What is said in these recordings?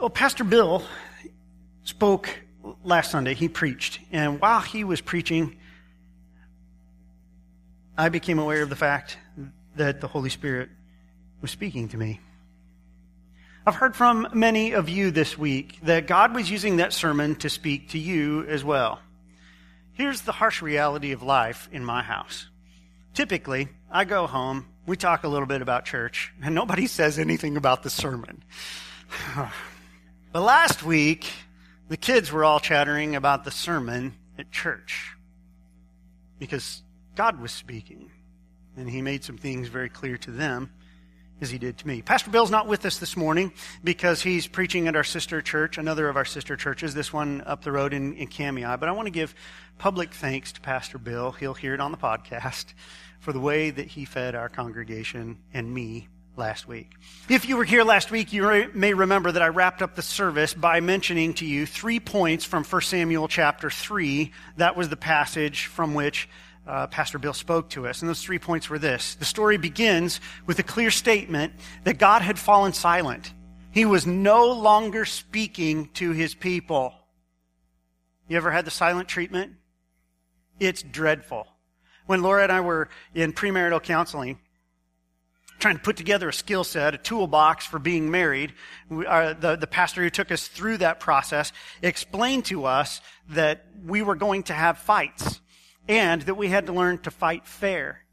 Well, Pastor Bill spoke last Sunday. He preached. And while he was preaching, I became aware of the fact that the Holy Spirit was speaking to me. I've heard from many of you this week that God was using that sermon to speak to you as well. Here's the harsh reality of life in my house. Typically, I go home, we talk a little bit about church, and nobody says anything about the sermon. but last week, the kids were all chattering about the sermon at church because God was speaking, and He made some things very clear to them as He did to me. Pastor Bill's not with us this morning because he's preaching at our sister church, another of our sister churches, this one up the road in, in. But I want to give public thanks to Pastor Bill. He'll hear it on the podcast for the way that he fed our congregation and me last week. If you were here last week, you may remember that I wrapped up the service by mentioning to you three points from 1 Samuel chapter 3. That was the passage from which uh, Pastor Bill spoke to us. And those three points were this. The story begins with a clear statement that God had fallen silent. He was no longer speaking to his people. You ever had the silent treatment? It's dreadful. When Laura and I were in premarital counseling, trying to put together a skill set, a toolbox for being married. We, uh, the, the pastor who took us through that process explained to us that we were going to have fights and that we had to learn to fight fair.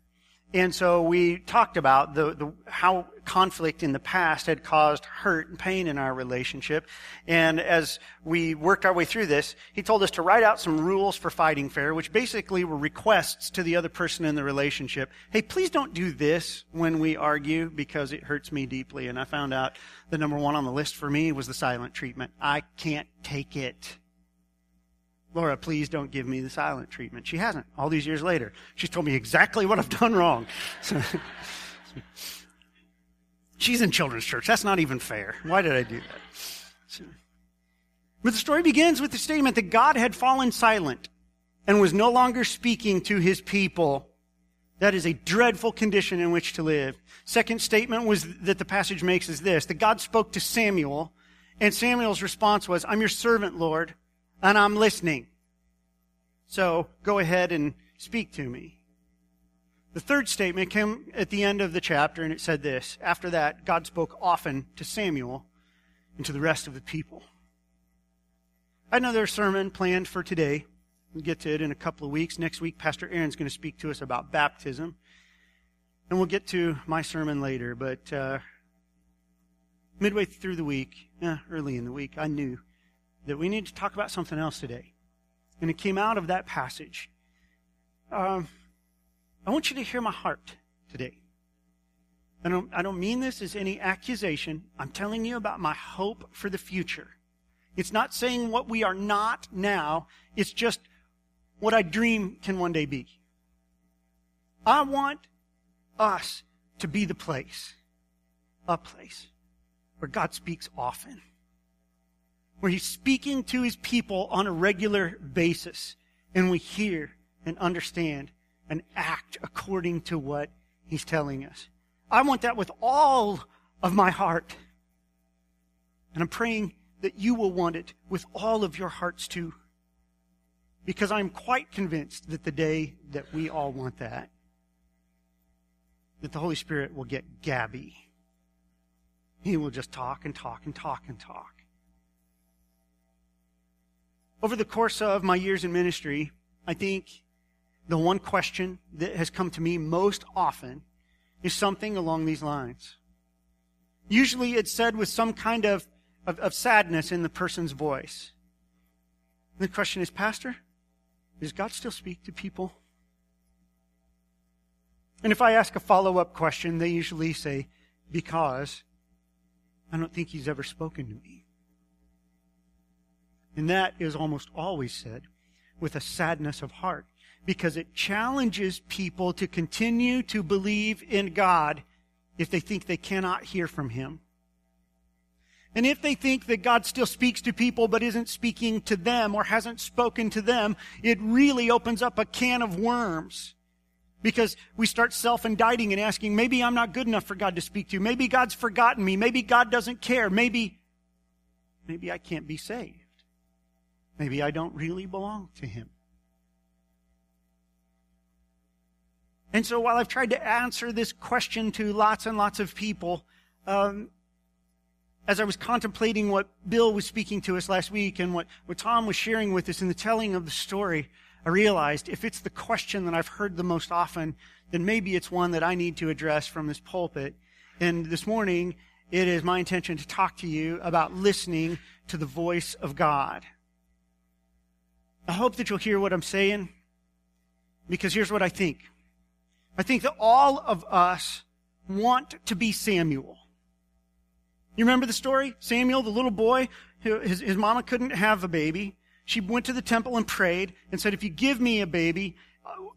And so we talked about the, the, how conflict in the past had caused hurt and pain in our relationship. And as we worked our way through this, he told us to write out some rules for fighting fair, which basically were requests to the other person in the relationship. Hey, please don't do this when we argue because it hurts me deeply. And I found out the number one on the list for me was the silent treatment. I can't take it. Laura, please don't give me the silent treatment. She hasn't. All these years later, she's told me exactly what I've done wrong. she's in children's church. That's not even fair. Why did I do that? But the story begins with the statement that God had fallen silent and was no longer speaking to his people. That is a dreadful condition in which to live. Second statement was that the passage makes is this, that God spoke to Samuel, and Samuel's response was, I'm your servant, Lord and I'm listening. So go ahead and speak to me. The third statement came at the end of the chapter, and it said this After that, God spoke often to Samuel and to the rest of the people. I had another sermon planned for today. We'll get to it in a couple of weeks. Next week, Pastor Aaron's going to speak to us about baptism. And we'll get to my sermon later. But uh, midway through the week, eh, early in the week, I knew that we need to talk about something else today. And it came out of that passage. Um, I want you to hear my heart today. I don't, I don't mean this as any accusation. I'm telling you about my hope for the future. It's not saying what we are not now. It's just what I dream can one day be. I want us to be the place, a place where God speaks often where he's speaking to his people on a regular basis, and we hear and understand and act according to what he's telling us. I want that with all of my heart. And I'm praying that you will want it with all of your hearts too. Because I'm quite convinced that the day that we all want that, that the Holy Spirit will get gabby. He will just talk and talk and talk and talk. Over the course of my years in ministry, I think the one question that has come to me most often is something along these lines. Usually it's said with some kind of, of, of sadness in the person's voice. And the question is, Pastor, does God still speak to people? And if I ask a follow up question, they usually say, Because I don't think He's ever spoken to me. And that is almost always said with a sadness of heart because it challenges people to continue to believe in God if they think they cannot hear from Him. And if they think that God still speaks to people but isn't speaking to them or hasn't spoken to them, it really opens up a can of worms. Because we start self-indicting and asking, maybe I'm not good enough for God to speak to. Maybe God's forgotten me. Maybe God doesn't care. Maybe maybe I can't be saved. Maybe I don't really belong to him. And so while I've tried to answer this question to lots and lots of people, um, as I was contemplating what Bill was speaking to us last week and what, what Tom was sharing with us in the telling of the story, I realized if it's the question that I've heard the most often, then maybe it's one that I need to address from this pulpit. And this morning, it is my intention to talk to you about listening to the voice of God. I hope that you'll hear what I'm saying because here's what I think. I think that all of us want to be Samuel. You remember the story? Samuel, the little boy, his, his mama couldn't have a baby. She went to the temple and prayed and said, if you give me a baby,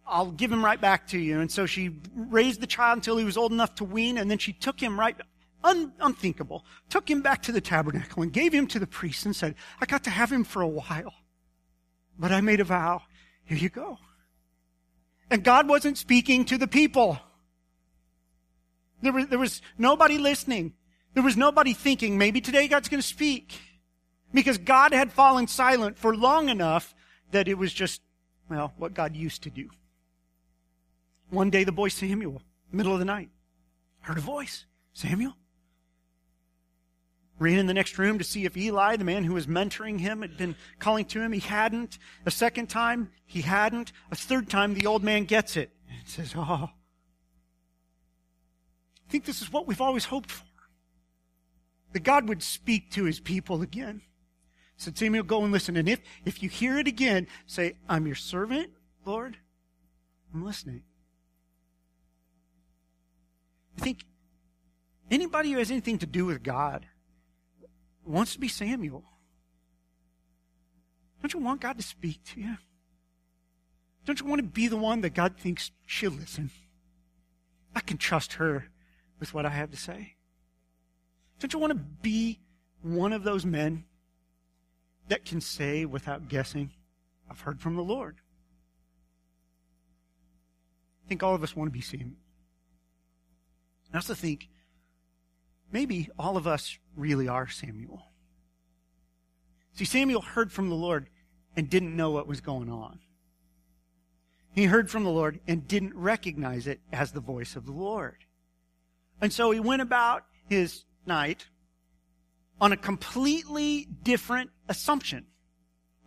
I'll give him right back to you. And so she raised the child until he was old enough to wean, and then she took him right, un, unthinkable, took him back to the tabernacle and gave him to the priest and said, I got to have him for a while. But I made a vow. Here you go. And God wasn't speaking to the people. There was, there was nobody listening. There was nobody thinking, maybe today God's going to speak. Because God had fallen silent for long enough that it was just, well, what God used to do. One day the boy Samuel, middle of the night, heard a voice. Samuel? Ran in the next room to see if Eli, the man who was mentoring him, had been calling to him. He hadn't. A second time, he hadn't. A third time, the old man gets it and says, Oh, I think this is what we've always hoped for. That God would speak to his people again. Said Samuel, go and listen. And if, if you hear it again, say, I'm your servant, Lord. I'm listening. I think anybody who has anything to do with God wants to be Samuel. Don't you want God to speak to you? Don't you want to be the one that God thinks she'll listen? I can trust her with what I have to say. Don't you want to be one of those men that can say without guessing, I've heard from the Lord? I think all of us want to be Samuel. I also think maybe all of us really are Samuel. See, Samuel heard from the Lord and didn't know what was going on. He heard from the Lord and didn't recognize it as the voice of the Lord. And so he went about his night on a completely different assumption.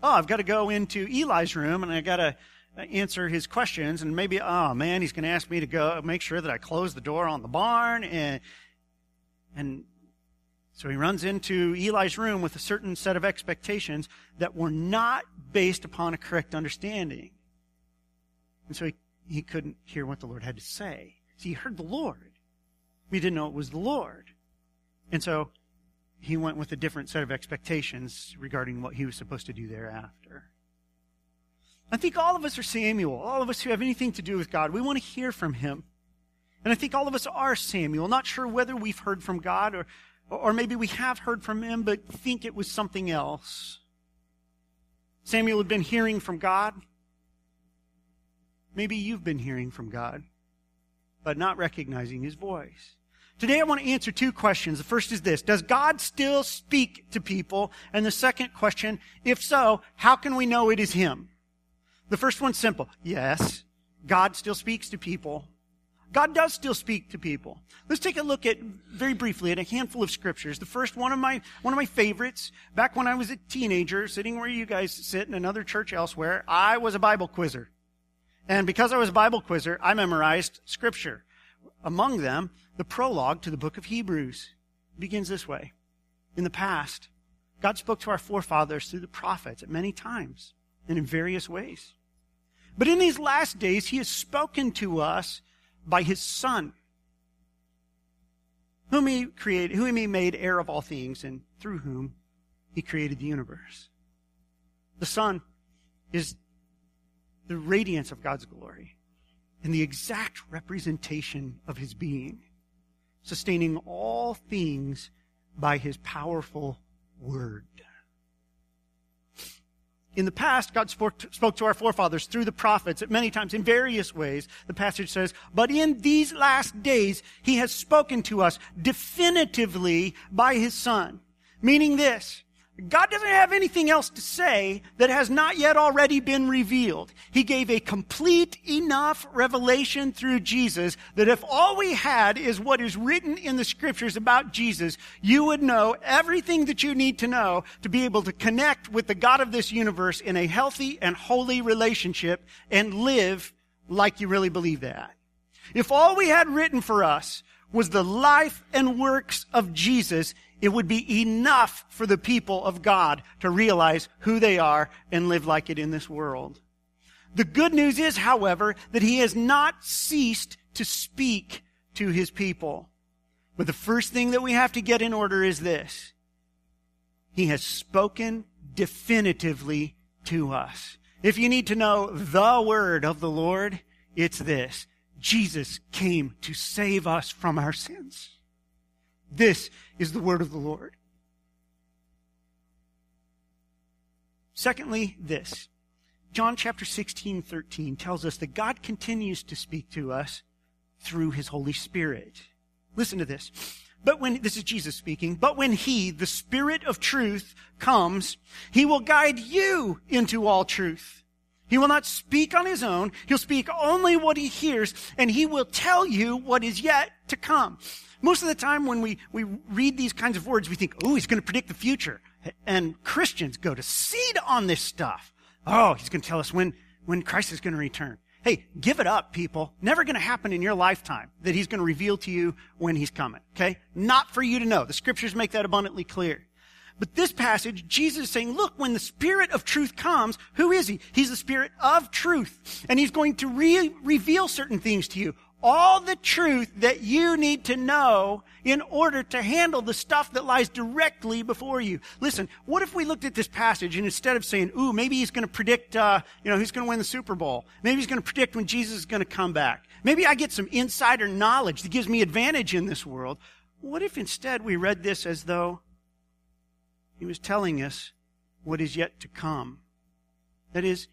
Oh, I've got to go into Eli's room and I got to answer his questions and maybe, oh man, he's going to ask me to go make sure that I close the door on the barn and, and so he runs into Eli's room with a certain set of expectations that were not based upon a correct understanding. And so he, he couldn't hear what the Lord had to say. He heard the Lord. He didn't know it was the Lord. And so he went with a different set of expectations regarding what he was supposed to do thereafter. I think all of us are Samuel. All of us who have anything to do with God, we want to hear from him. And I think all of us are Samuel, not sure whether we've heard from God or, or maybe we have heard from him, but think it was something else. Samuel had been hearing from God. Maybe you've been hearing from God, but not recognizing his voice. Today I want to answer two questions. The first is this. Does God still speak to people? And the second question, if so, how can we know it is him? The first one's simple. Yes, God still speaks to people. God does still speak to people. Let's take a look at, very briefly, at a handful of scriptures. The first, one of my, one of my favorites, back when I was a teenager, sitting where you guys sit in another church elsewhere, I was a Bible quizzer. And because I was a Bible quizzer, I memorized scripture. Among them, the prologue to the book of Hebrews it begins this way. In the past, God spoke to our forefathers through the prophets at many times and in various ways. But in these last days, He has spoken to us by his Son, whom he created, whom he made heir of all things, and through whom he created the universe. The Son is the radiance of God's glory and the exact representation of his being, sustaining all things by his powerful word. In the past, God spoke to our forefathers through the prophets at many times in various ways. The passage says, but in these last days, He has spoken to us definitively by His Son. Meaning this, God doesn't have anything else to say that has not yet already been revealed. He gave a complete enough revelation through Jesus that if all we had is what is written in the scriptures about Jesus, you would know everything that you need to know to be able to connect with the God of this universe in a healthy and holy relationship and live like you really believe that. If all we had written for us was the life and works of Jesus, it would be enough for the people of God to realize who they are and live like it in this world. The good news is, however, that he has not ceased to speak to his people. But the first thing that we have to get in order is this. He has spoken definitively to us. If you need to know the word of the Lord, it's this. Jesus came to save us from our sins. This is the word of the Lord. Secondly, this. John chapter 16, 13 tells us that God continues to speak to us through his Holy Spirit. Listen to this. But when, this is Jesus speaking, but when he, the Spirit of truth, comes, he will guide you into all truth. He will not speak on his own. He'll speak only what he hears, and he will tell you what is yet to come. Most of the time when we, we read these kinds of words, we think, oh, he's going to predict the future. And Christians go to seed on this stuff. Oh, he's going to tell us when, when Christ is going to return. Hey, give it up, people. Never going to happen in your lifetime that he's going to reveal to you when he's coming. Okay? Not for you to know. The scriptures make that abundantly clear. But this passage, Jesus is saying, look, when the Spirit of truth comes, who is he? He's the Spirit of truth. And he's going to re- reveal certain things to you all the truth that you need to know in order to handle the stuff that lies directly before you. Listen, what if we looked at this passage and instead of saying, ooh, maybe he's going to predict, uh, you know, who's going to win the Super Bowl. Maybe he's going to predict when Jesus is going to come back. Maybe I get some insider knowledge that gives me advantage in this world. What if instead we read this as though he was telling us what is yet to come? That is,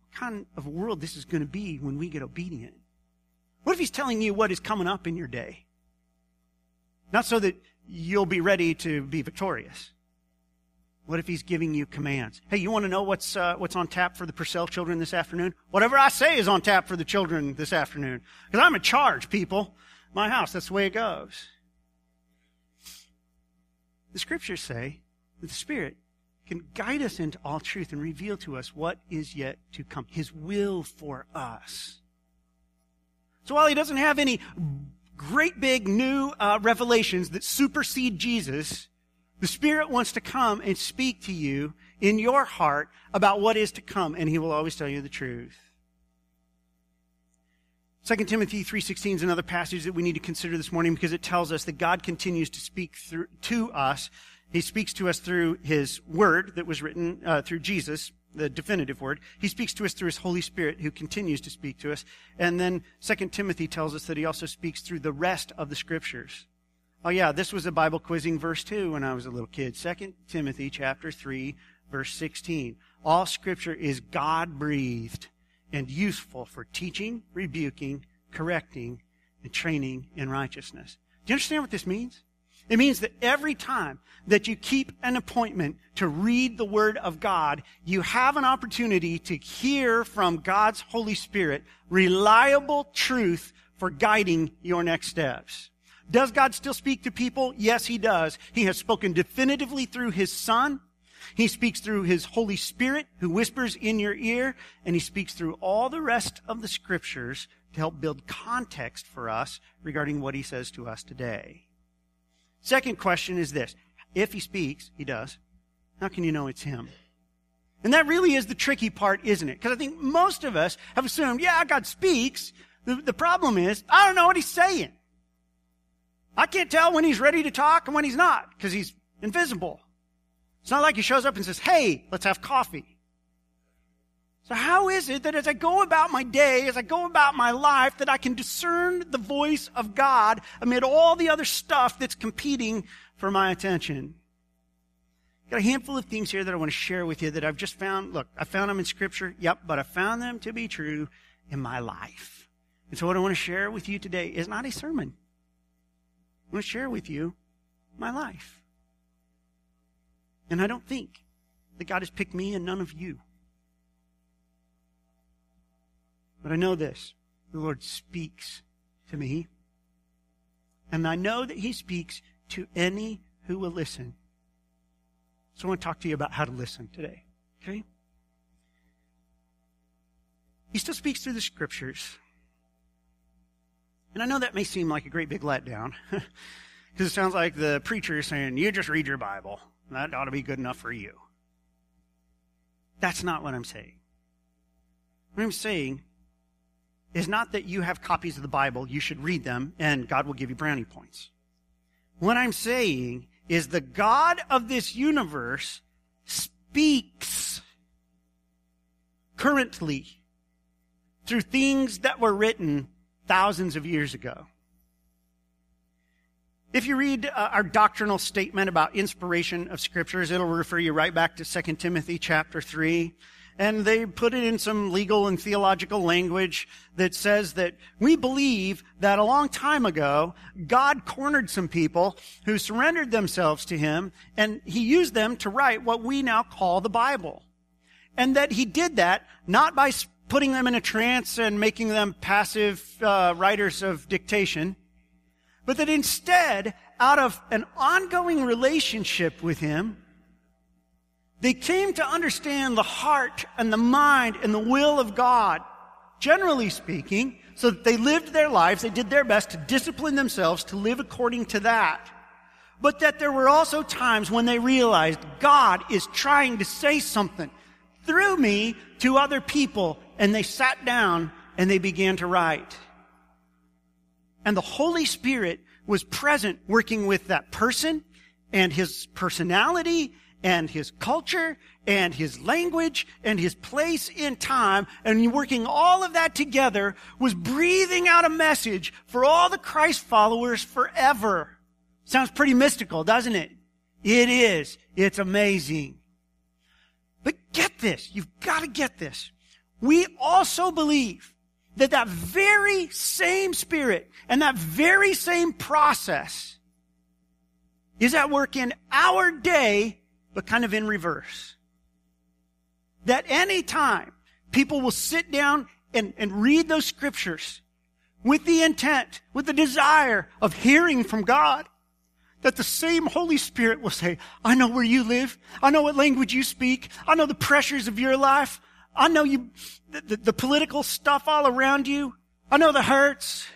what kind of world this is going to be when we get obedient. What if he's telling you what is coming up in your day? Not so that you'll be ready to be victorious. What if he's giving you commands? Hey, you want to know what's uh, what's on tap for the Purcell children this afternoon? Whatever I say is on tap for the children this afternoon. Because I'm in charge, people. My house, that's the way it goes. The scriptures say that the Spirit can guide us into all truth and reveal to us what is yet to come. His will for us. So while he doesn't have any great big new uh, revelations that supersede Jesus, the Spirit wants to come and speak to you in your heart about what is to come, and he will always tell you the truth. 2 Timothy 3.16 is another passage that we need to consider this morning because it tells us that God continues to speak through, to us. He speaks to us through His Word that was written uh, through Jesus, the definitive word. He speaks to us through his Holy Spirit who continues to speak to us. And then 2 Timothy tells us that he also speaks through the rest of the scriptures. Oh yeah, this was a Bible quizzing verse too when I was a little kid. 2 Timothy chapter 3 verse 16. All scripture is God breathed and useful for teaching, rebuking, correcting, and training in righteousness. Do you understand what this means? It means that every time that you keep an appointment to read the Word of God, you have an opportunity to hear from God's Holy Spirit reliable truth for guiding your next steps. Does God still speak to people? Yes, He does. He has spoken definitively through His Son. He speaks through His Holy Spirit who whispers in your ear, and He speaks through all the rest of the scriptures to help build context for us regarding what He says to us today. Second question is this. If he speaks, he does, how can you know it's him? And that really is the tricky part, isn't it? Because I think most of us have assumed, yeah, God speaks. The, the problem is, I don't know what he's saying. I can't tell when he's ready to talk and when he's not, because he's invisible. It's not like he shows up and says, hey, let's have coffee. So how is it that as I go about my day, as I go about my life, that I can discern the voice of God amid all the other stuff that's competing for my attention? Got a handful of things here that I want to share with you that I've just found. Look, I found them in scripture. Yep, but I found them to be true in my life. And so what I want to share with you today is not a sermon. I want to share with you my life. And I don't think that God has picked me and none of you. But I know this the Lord speaks to me. And I know that He speaks to any who will listen. So I want to talk to you about how to listen today. Okay? He still speaks through the scriptures. And I know that may seem like a great big letdown. Because it sounds like the preacher is saying, you just read your Bible. That ought to be good enough for you. That's not what I'm saying. What I'm saying is not that you have copies of the Bible, you should read them, and God will give you brownie points. What I'm saying is the God of this universe speaks currently through things that were written thousands of years ago. If you read uh, our doctrinal statement about inspiration of scriptures, it'll refer you right back to 2 Timothy chapter 3 and they put it in some legal and theological language that says that we believe that a long time ago, God cornered some people who surrendered themselves to Him, and He used them to write what we now call the Bible. And that He did that not by putting them in a trance and making them passive uh, writers of dictation, but that instead, out of an ongoing relationship with Him, they came to understand the heart and the mind and the will of God, generally speaking, so that they lived their lives, they did their best to discipline themselves to live according to that. But that there were also times when they realized God is trying to say something through me to other people, and they sat down and they began to write. And the Holy Spirit was present working with that person and his personality and his culture and his language and his place in time and working all of that together was breathing out a message for all the Christ followers forever. Sounds pretty mystical, doesn't it? It is. It's amazing. But get this. You've got to get this. We also believe that that very same spirit and that very same process is at work in our day but kind of in reverse. That any time people will sit down and, and read those scriptures with the intent, with the desire of hearing from God, that the same Holy Spirit will say, I know where you live. I know what language you speak. I know the pressures of your life. I know you, the, the, the political stuff all around you. I know the hurts.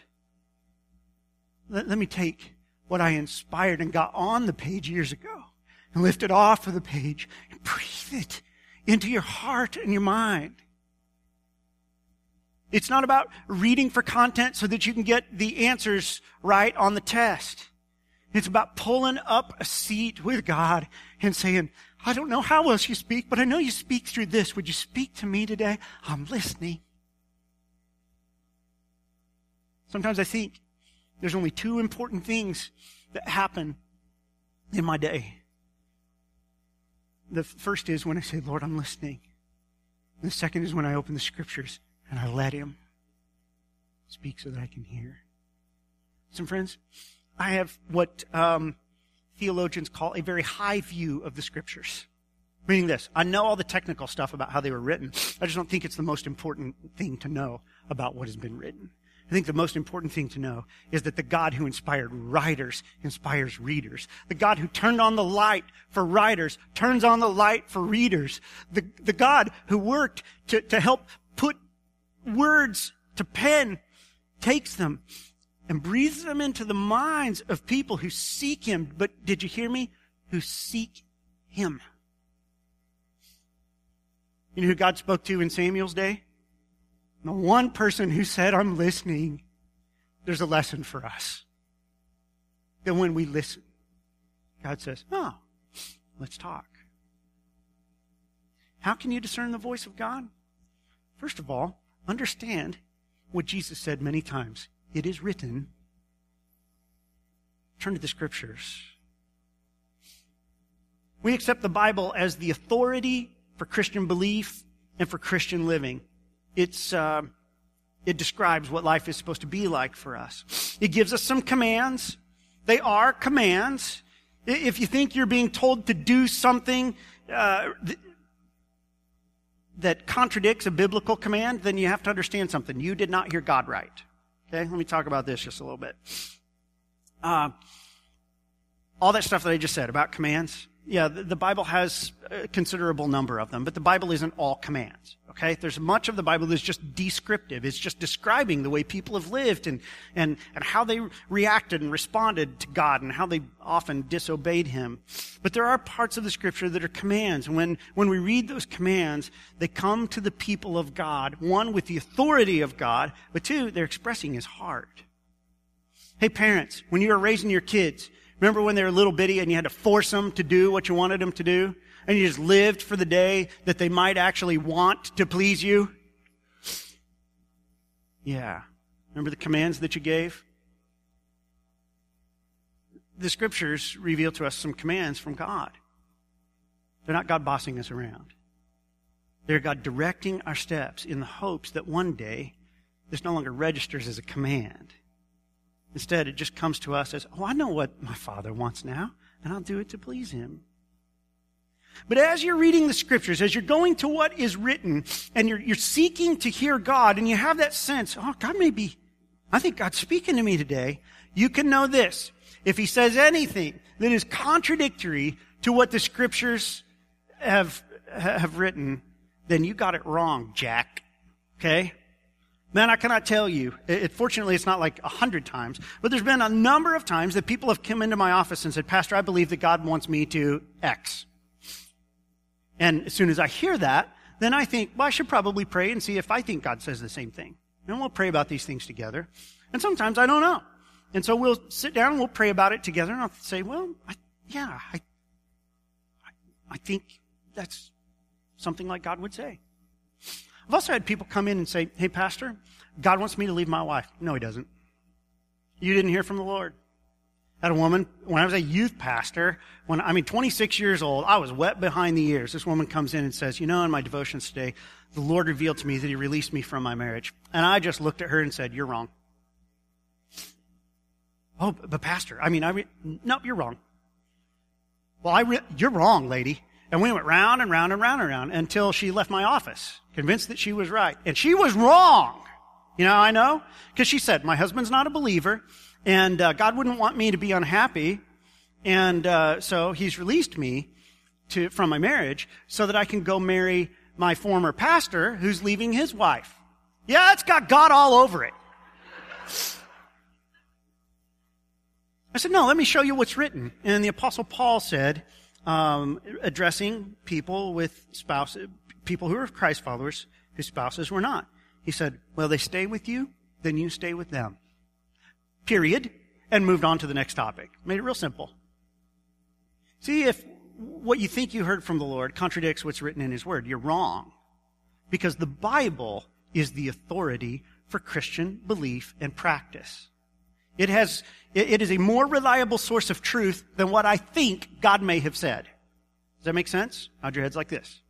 Let, let me take what I inspired and got on the page years ago and lift it off of the page and breathe it into your heart and your mind. It's not about reading for content so that you can get the answers right on the test. It's about pulling up a seat with God and saying, I don't know how else you speak, but I know you speak through this. Would you speak to me today? I'm listening. Sometimes I think there's only two important things that happen in my day. The first is when I say, Lord, I'm listening. And the second is when I open the scriptures and I let Him speak so that I can hear. Some friends, I have what um, theologians call a very high view of the scriptures. Meaning this, I know all the technical stuff about how they were written. I just don't think it's the most important thing to know about what has been written. I think the most important thing to know is that the God who inspired writers inspires readers. The God who turned on the light for writers turns on the light for readers. The, the God who worked to, to help put words to pen takes them and breathes them into the minds of people who seek Him. But did you hear me? Who seek Him. You know who God spoke to in Samuel's day? The one person who said, I'm listening, there's a lesson for us. That when we listen, God says, Oh, let's talk. How can you discern the voice of God? First of all, understand what Jesus said many times. It is written. Turn to the scriptures. We accept the Bible as the authority for Christian belief and for Christian living it's, uh, it describes what life is supposed to be like for us. It gives us some commands. They are commands. If you think you're being told to do something uh, th- that contradicts a biblical command, then you have to understand something. You did not hear God right. Okay, let me talk about this just a little bit. Uh, all that stuff that I just said about commands, yeah, the, Bible has a considerable number of them, but the Bible isn't all commands. Okay? There's much of the Bible that's just descriptive. It's just describing the way people have lived and, and, and how they reacted and responded to God and how they often disobeyed Him. But there are parts of the scripture that are commands. When, when we read those commands, they come to the people of God. One, with the authority of God, but two, they're expressing His heart. Hey parents, when you are raising your kids, Remember when they were little bitty and you had to force them to do what you wanted them to do? And you just lived for the day that they might actually want to please you? Yeah. Remember the commands that you gave? The scriptures reveal to us some commands from God. They're not God bossing us around. They're God directing our steps in the hopes that one day this no longer registers as a command Instead, it just comes to us as, oh, I know what my Father wants now, and I'll do it to please Him. But as you're reading the scriptures, as you're going to what is written, and you're, you're seeking to hear God, and you have that sense, oh, God may be, I think God's speaking to me today, you can know this. If He says anything that is contradictory to what the scriptures have, have written, then you got it wrong, Jack. Okay? Man, I cannot tell you. It, fortunately, it's not like a hundred times, but there's been a number of times that people have come into my office and said, Pastor, I believe that God wants me to X. And as soon as I hear that, then I think, well, I should probably pray and see if I think God says the same thing. And we'll pray about these things together. And sometimes I don't know. And so we'll sit down and we'll pray about it together and I'll say, well, I, yeah, I, I think that's something like God would say. I've also had people come in and say, Hey, Pastor, God wants me to leave my wife. No, He doesn't. You didn't hear from the Lord. I had a woman, when I was a youth pastor, when, I mean, 26 years old, I was wet behind the ears. This woman comes in and says, You know, in my devotions today, the Lord revealed to me that He released me from my marriage. And I just looked at her and said, You're wrong. Oh, but Pastor, I mean, I re- nope, you're wrong. Well, I re- you're wrong, lady. And we went round and round and round and round until she left my office, convinced that she was right. And she was wrong. You know I know? Because she said, my husband's not a believer, and uh, God wouldn't want me to be unhappy, and uh, so he's released me to, from my marriage so that I can go marry my former pastor who's leaving his wife. Yeah, it's got God all over it. I said, no, let me show you what's written. And the apostle Paul said, um, addressing people with spouses, people who are Christ followers whose spouses were not. He said, well, they stay with you, then you stay with them. Period. And moved on to the next topic. Made it real simple. See, if what you think you heard from the Lord contradicts what's written in His Word, you're wrong. Because the Bible is the authority for Christian belief and practice. It has, it is a more reliable source of truth than what I think God may have said. Does that make sense? Nod your heads like this.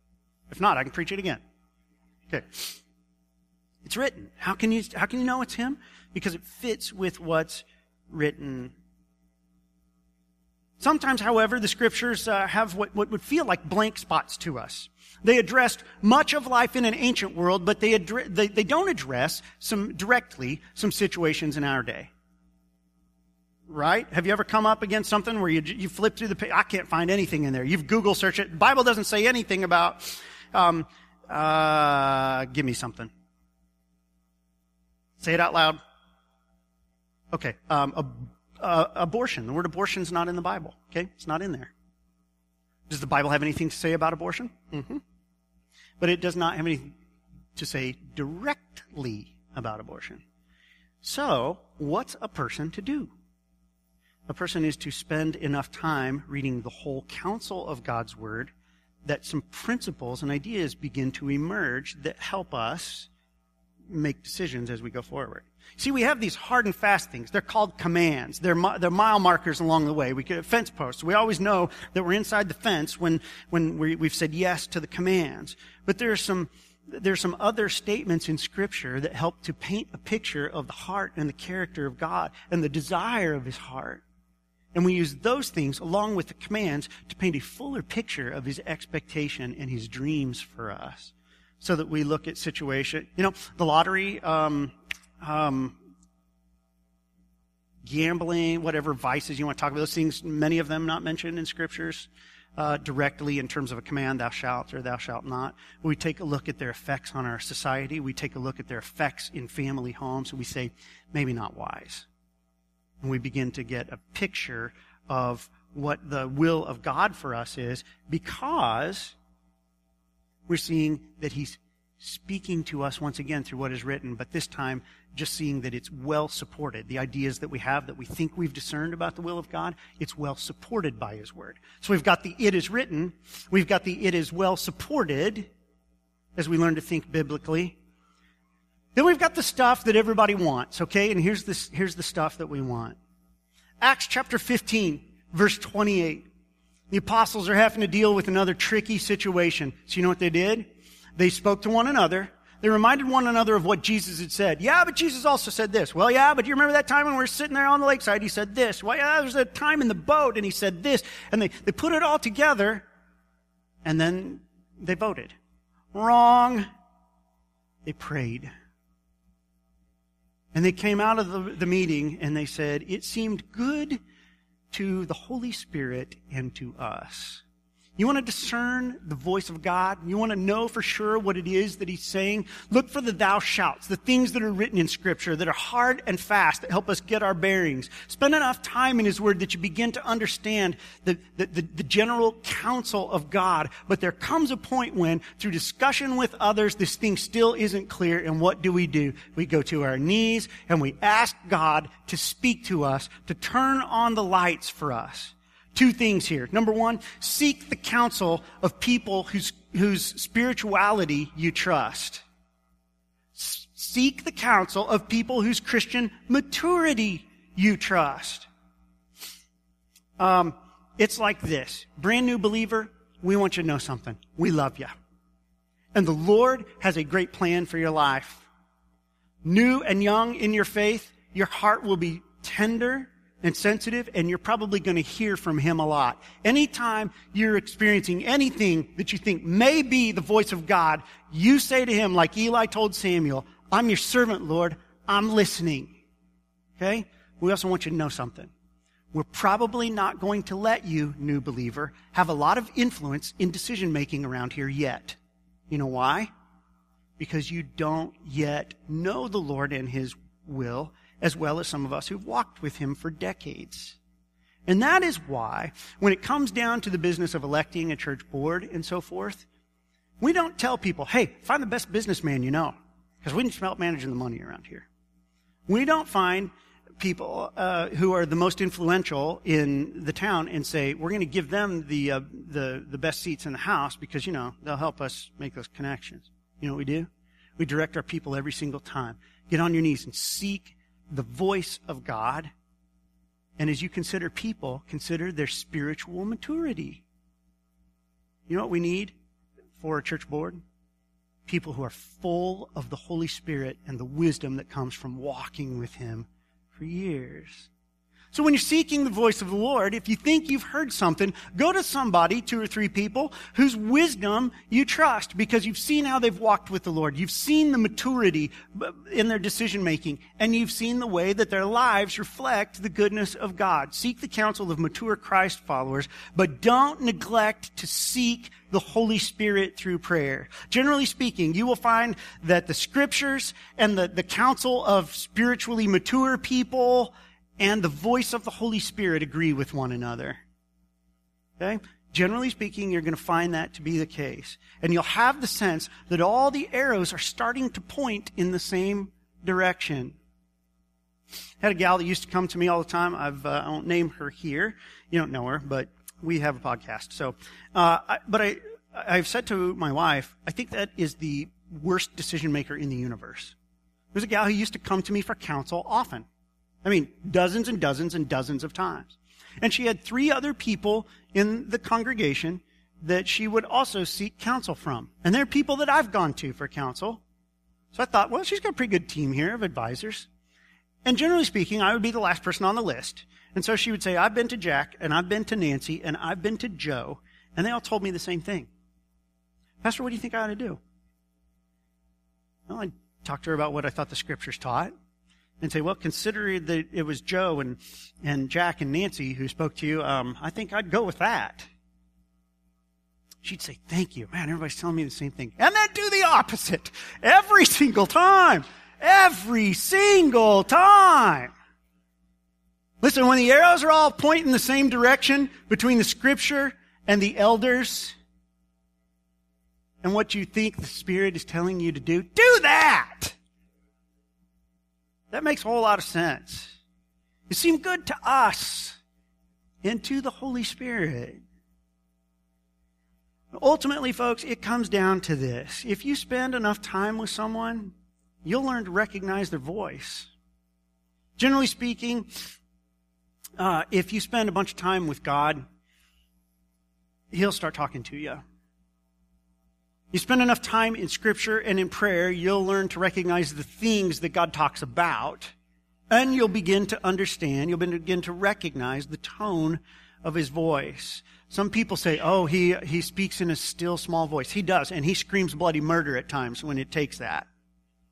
If not, I can preach it again. Okay. It's written. How can you, how can you know it's Him? Because it fits with what's written. Sometimes, however, the scriptures uh, have what, what would feel like blank spots to us. They addressed much of life in an ancient world, but they, they, they don't address some directly some situations in our day right? Have you ever come up against something where you, you flip through the page? I can't find anything in there. You've Google searched it. The Bible doesn't say anything about, um, uh, give me something. Say it out loud. Okay. Um, uh, abortion. The word abortion is not in the Bible. Okay. It's not in there. Does the Bible have anything to say about abortion? Mm-hmm. But it does not have anything to say directly about abortion. So, what's a person to do? A person is to spend enough time reading the whole counsel of God's Word that some principles and ideas begin to emerge that help us make decisions as we go forward. See, we have these hard and fast things. They're called commands. They're, they're mile markers along the way. We get fence posts. We always know that we're inside the fence when, when we, we've said yes to the commands. But there are some, there's some other statements in scripture that help to paint a picture of the heart and the character of God and the desire of his heart. And we use those things along with the commands to paint a fuller picture of his expectation and his dreams for us. So that we look at situation, you know, the lottery, um, um, gambling, whatever vices you want to talk about, those things, many of them not mentioned in scriptures uh, directly in terms of a command, thou shalt or thou shalt not. We take a look at their effects on our society. We take a look at their effects in family homes, and we say, maybe not wise. And we begin to get a picture of what the will of God for us is because we're seeing that He's speaking to us once again through what is written, but this time just seeing that it's well supported. The ideas that we have that we think we've discerned about the will of God, it's well supported by His Word. So we've got the it is written, we've got the it is well supported as we learn to think biblically. Then we've got the stuff that everybody wants, okay? And here's this, here's the stuff that we want. Acts chapter 15, verse 28. The apostles are having to deal with another tricky situation. So you know what they did? They spoke to one another they reminded one another of what Jesus had said. Yeah, but Jesus also said this. Well, yeah, but you remember that time when we were sitting there on the lakeside? He said this. Well, yeah, there was a time in the boat and he said this. And they, they put it all together and then they voted. Wrong. They prayed. And they came out of the, the meeting and they said, it seemed good to the Holy Spirit and to us you want to discern the voice of God? You want to know for sure what it is that He's saying? Look for the thou shouts, the things that are written in Scripture that are hard and fast that help us get our bearings. Spend enough time in His Word that you begin to understand the, the, the, the general counsel of God. But there comes a point when, through discussion with others, this thing still isn't clear. And what do we do? We go to our knees and we ask God to speak to us, to turn on the lights for us. Two things here. Number one, seek the counsel of people whose, whose spirituality you trust. Seek the counsel of people whose Christian maturity you trust. Um, it's like this. Brand new believer, we want you to know something. We love you. And the Lord has a great plan for your life. New and young in your faith, your heart will be tender and sensitive, and you're probably going to hear from him a lot. Anytime you're experiencing anything that you think may be the voice of God, you say to him, like Eli told Samuel, I'm your servant, Lord. I'm listening. Okay? We also want you to know something. We're probably not going to let you, new believer, have a lot of influence in decision making around here yet. You know why? Because you don't yet know the Lord and his will as well as some of us who've walked with him for decades. And that is why, when it comes down to the business of electing a church board and so forth, we don't tell people, hey, find the best businessman you know, because we can help managing the money around here. We don't find people uh, who are the most influential in the town and say we're going to give them the, uh, the the best seats in the house because you know they'll help us make those connections. You know what we do? We direct our people every single time. Get on your knees and seek the voice of God. And as you consider people, consider their spiritual maturity. You know what we need for a church board? People who are full of the Holy Spirit and the wisdom that comes from walking with Him for years. So when you're seeking the voice of the Lord, if you think you've heard something, go to somebody, two or three people, whose wisdom you trust because you've seen how they've walked with the Lord. You've seen the maturity in their decision making and you've seen the way that their lives reflect the goodness of God. Seek the counsel of mature Christ followers, but don't neglect to seek the Holy Spirit through prayer. Generally speaking, you will find that the scriptures and the, the counsel of spiritually mature people and the voice of the Holy Spirit agree with one another. Okay? Generally speaking, you're going to find that to be the case. And you'll have the sense that all the arrows are starting to point in the same direction. I had a gal that used to come to me all the time. I've, uh, I won't name her here. You don't know her, but we have a podcast. So, uh, I, but I, I've said to my wife, I think that is the worst decision maker in the universe. There's a gal who used to come to me for counsel often. I mean, dozens and dozens and dozens of times. And she had three other people in the congregation that she would also seek counsel from. And they're people that I've gone to for counsel. So I thought, well, she's got a pretty good team here of advisors. And generally speaking, I would be the last person on the list. And so she would say, I've been to Jack, and I've been to Nancy, and I've been to Joe, and they all told me the same thing. Pastor, what do you think I ought to do? Well, I talked to her about what I thought the scriptures taught and say, well, consider that it was Joe and, and Jack and Nancy who spoke to you, um, I think I'd go with that. She'd say, thank you. Man, everybody's telling me the same thing. And then do the opposite. Every single time. Every single time. Listen, when the arrows are all pointing the same direction between the scripture and the elders and what you think the Spirit is telling you to do, do that! That makes a whole lot of sense. It seemed good to us and to the Holy Spirit. Ultimately, folks, it comes down to this. If you spend enough time with someone, you'll learn to recognize their voice. Generally speaking, uh, if you spend a bunch of time with God, He'll start talking to you. You spend enough time in Scripture and in prayer, you'll learn to recognize the things that God talks about, and you'll begin to understand, you'll begin to recognize the tone of His voice. Some people say, oh, he, he speaks in a still small voice. He does, and he screams bloody murder at times when it takes that.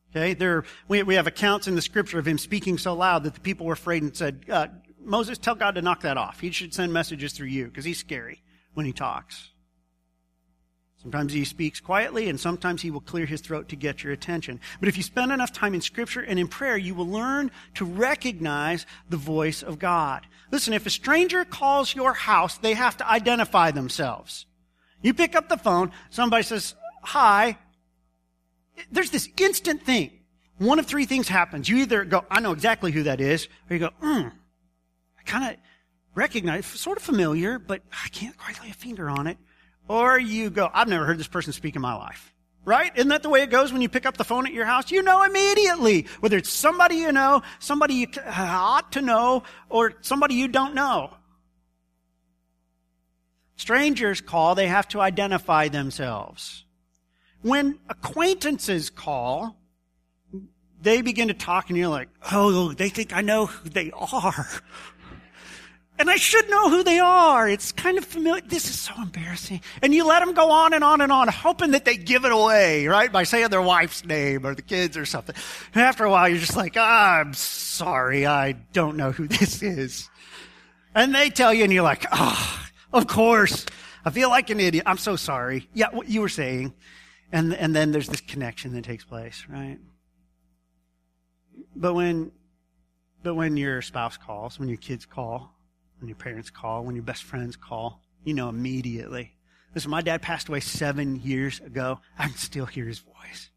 Okay, there, we, we have accounts in the scripture of him speaking so loud that the people were afraid and said, uh, Moses, tell God to knock that off. He should send messages through you because he's scary when he talks. Sometimes he speaks quietly, and sometimes he will clear his throat to get your attention. But if you spend enough time in Scripture and in prayer, you will learn to recognize the voice of God. Listen, if a stranger calls your house, they have to identify themselves. You pick up the phone, somebody says, Hi. There's this instant thing. One of three things happens. You either go, I know exactly who that is, or you go, hmm, I kind of recognize, sort of familiar, but I can't quite lay a finger on it. Or you go, I've never heard this person speak in my life. Right? Isn't that the way it goes when you pick up the phone at your house? You know immediately whether it's somebody you know, somebody you uh, ought to know, or somebody you don't know. Strangers call, they have to identify themselves. When acquaintances call, they begin to talk and you're like, oh, they think I know who they are and I should know who they are. It's kind of familiar. This is so embarrassing. And you let them go on and on and on, hoping that they give it away, right? By saying their wife's name or the kids or something. And after a while, you're just like, I'm sorry. I don't know who this is. And they tell you and you're like, ah, oh, of course. I feel like an idiot. I'm so sorry. Yeah, what you were saying. And, and then there's this connection that takes place, right? But when, but when your spouse calls, when your kids call, when your parents call, when your best friends call, you know immediately. Listen, my dad passed away seven years ago. I can still hear his voice.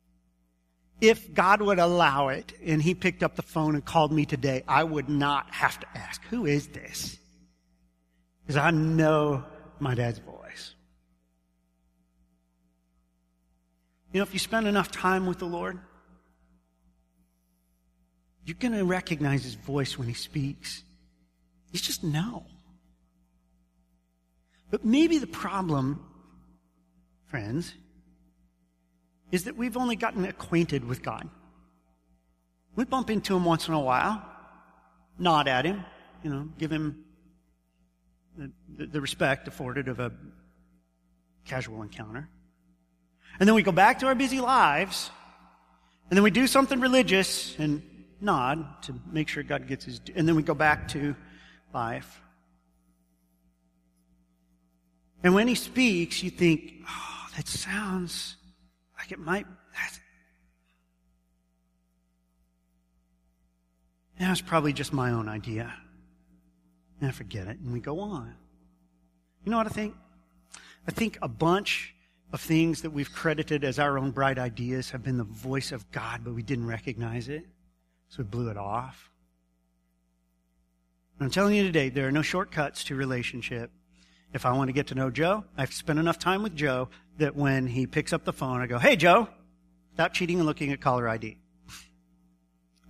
If God would allow it and he picked up the phone and called me today, I would not have to ask, who is this? Because I know my dad's voice. You know, if you spend enough time with the Lord, you're going to recognize his voice when he speaks. You just know. But maybe the problem, friends, is that we've only gotten acquainted with God. We bump into him once in a while, nod at him, you know, give him the, the, the respect afforded of a casual encounter. And then we go back to our busy lives, and then we do something religious and nod to make sure God gets his, and then we go back to life. And when he speaks, you think, oh, that sounds like it might. That was probably just my own idea. And I forget it, and we go on. You know what I think? I think a bunch of things that we've credited as our own bright ideas have been the voice of God, but we didn't recognize it, so we blew it off. I'm telling you today, there are no shortcuts to relationship. If I want to get to know Joe, I have spent enough time with Joe that when he picks up the phone, I go, Hey, Joe, stop cheating and looking at caller ID.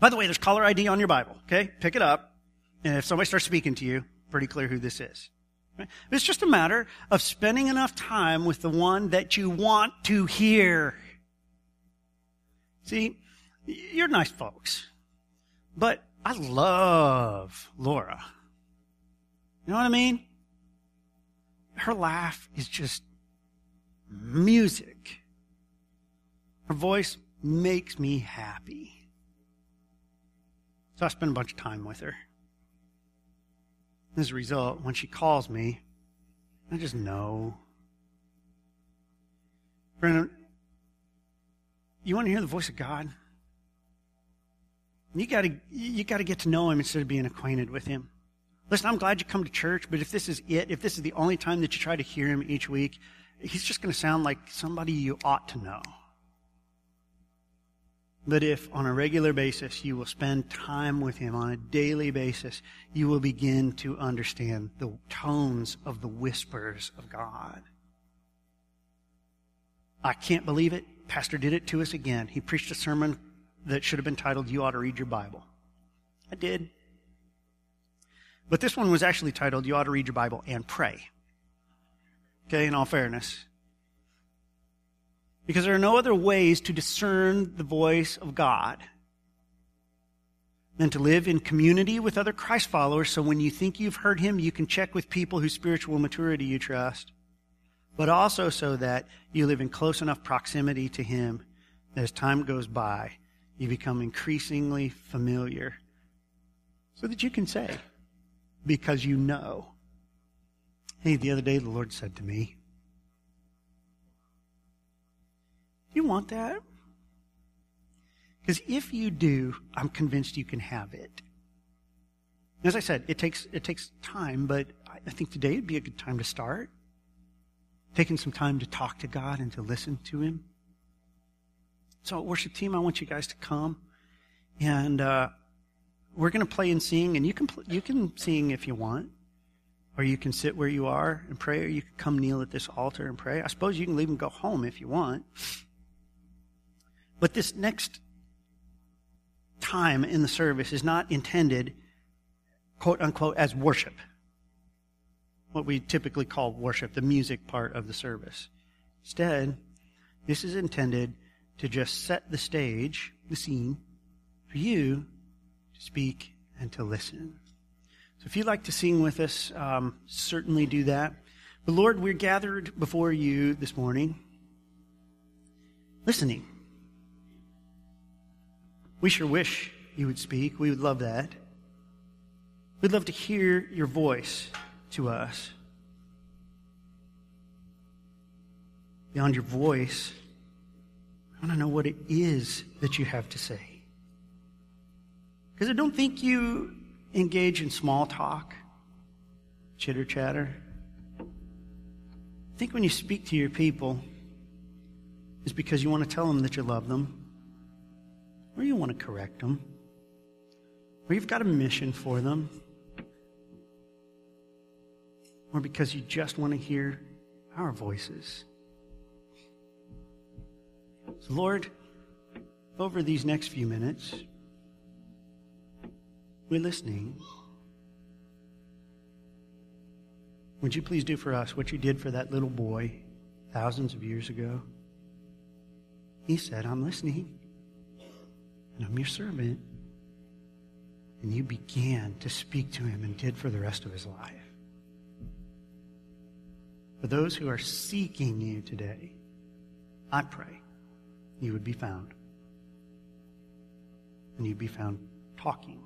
By the way, there's caller ID on your Bible, okay? Pick it up. And if somebody starts speaking to you, pretty clear who this is. It's just a matter of spending enough time with the one that you want to hear. See, you're nice folks. But I love Laura. You know what I mean? Her laugh is just music. Her voice makes me happy. So I spend a bunch of time with her. As a result, when she calls me, I just know. Brennan, you want to hear the voice of God? You gotta, you gotta get to know Him instead of being acquainted with Him. Listen, I'm glad you come to church, but if this is it, if this is the only time that you try to hear Him each week, He's just going to sound like somebody you ought to know. But if on a regular basis you will spend time with Him on a daily basis, you will begin to understand the tones of the whispers of God. I can't believe it. Pastor did it to us again. He preached a sermon that should have been titled, You Ought to Read Your Bible. I did. But this one was actually titled, You Ought to Read Your Bible and Pray. Okay, in all fairness. Because there are no other ways to discern the voice of God than to live in community with other Christ followers. So when you think you've heard him, you can check with people whose spiritual maturity you trust. But also so that you live in close enough proximity to him that as time goes by, you become increasingly familiar so that you can say, because you know. Hey, the other day the Lord said to me, you want that? Because if you do, I'm convinced you can have it. As I said, it takes, it takes time, but I think today would be a good time to start. Taking some time to talk to God and to listen to Him. So, worship team, I want you guys to come, and uh, we're going to play and sing, and you can you can sing if you want, or you can sit where you are and pray, or you can come kneel at this altar and pray. I suppose you can leave and go home if you want. But this next time in the service is not intended, quote unquote, as worship. What we typically call worship, the music part of the service. Instead, this is intended to just set the stage, the scene, for you to speak and to listen. So if you'd like to sing with us, um, certainly do that. But Lord, we're gathered before you this morning, listening. We sure wish you would speak. We would love that. We'd love to hear your voice to us. Beyond your voice, I want to know what it is that you have to say. Because I don't think you engage in small talk, chitter chatter. I think when you speak to your people, it's because you want to tell them that you love them or you want to correct them, or you've got a mission for them, or because you just want to hear our voices. So, Lord, over these next few minutes, we're listening. Would you please do for us what you did for that little boy thousands of years ago? He said, I'm listening and I'm your servant. And you began to speak to him and did for the rest of his life. For those who are seeking you today, I pray you would be found. And you'd be found talking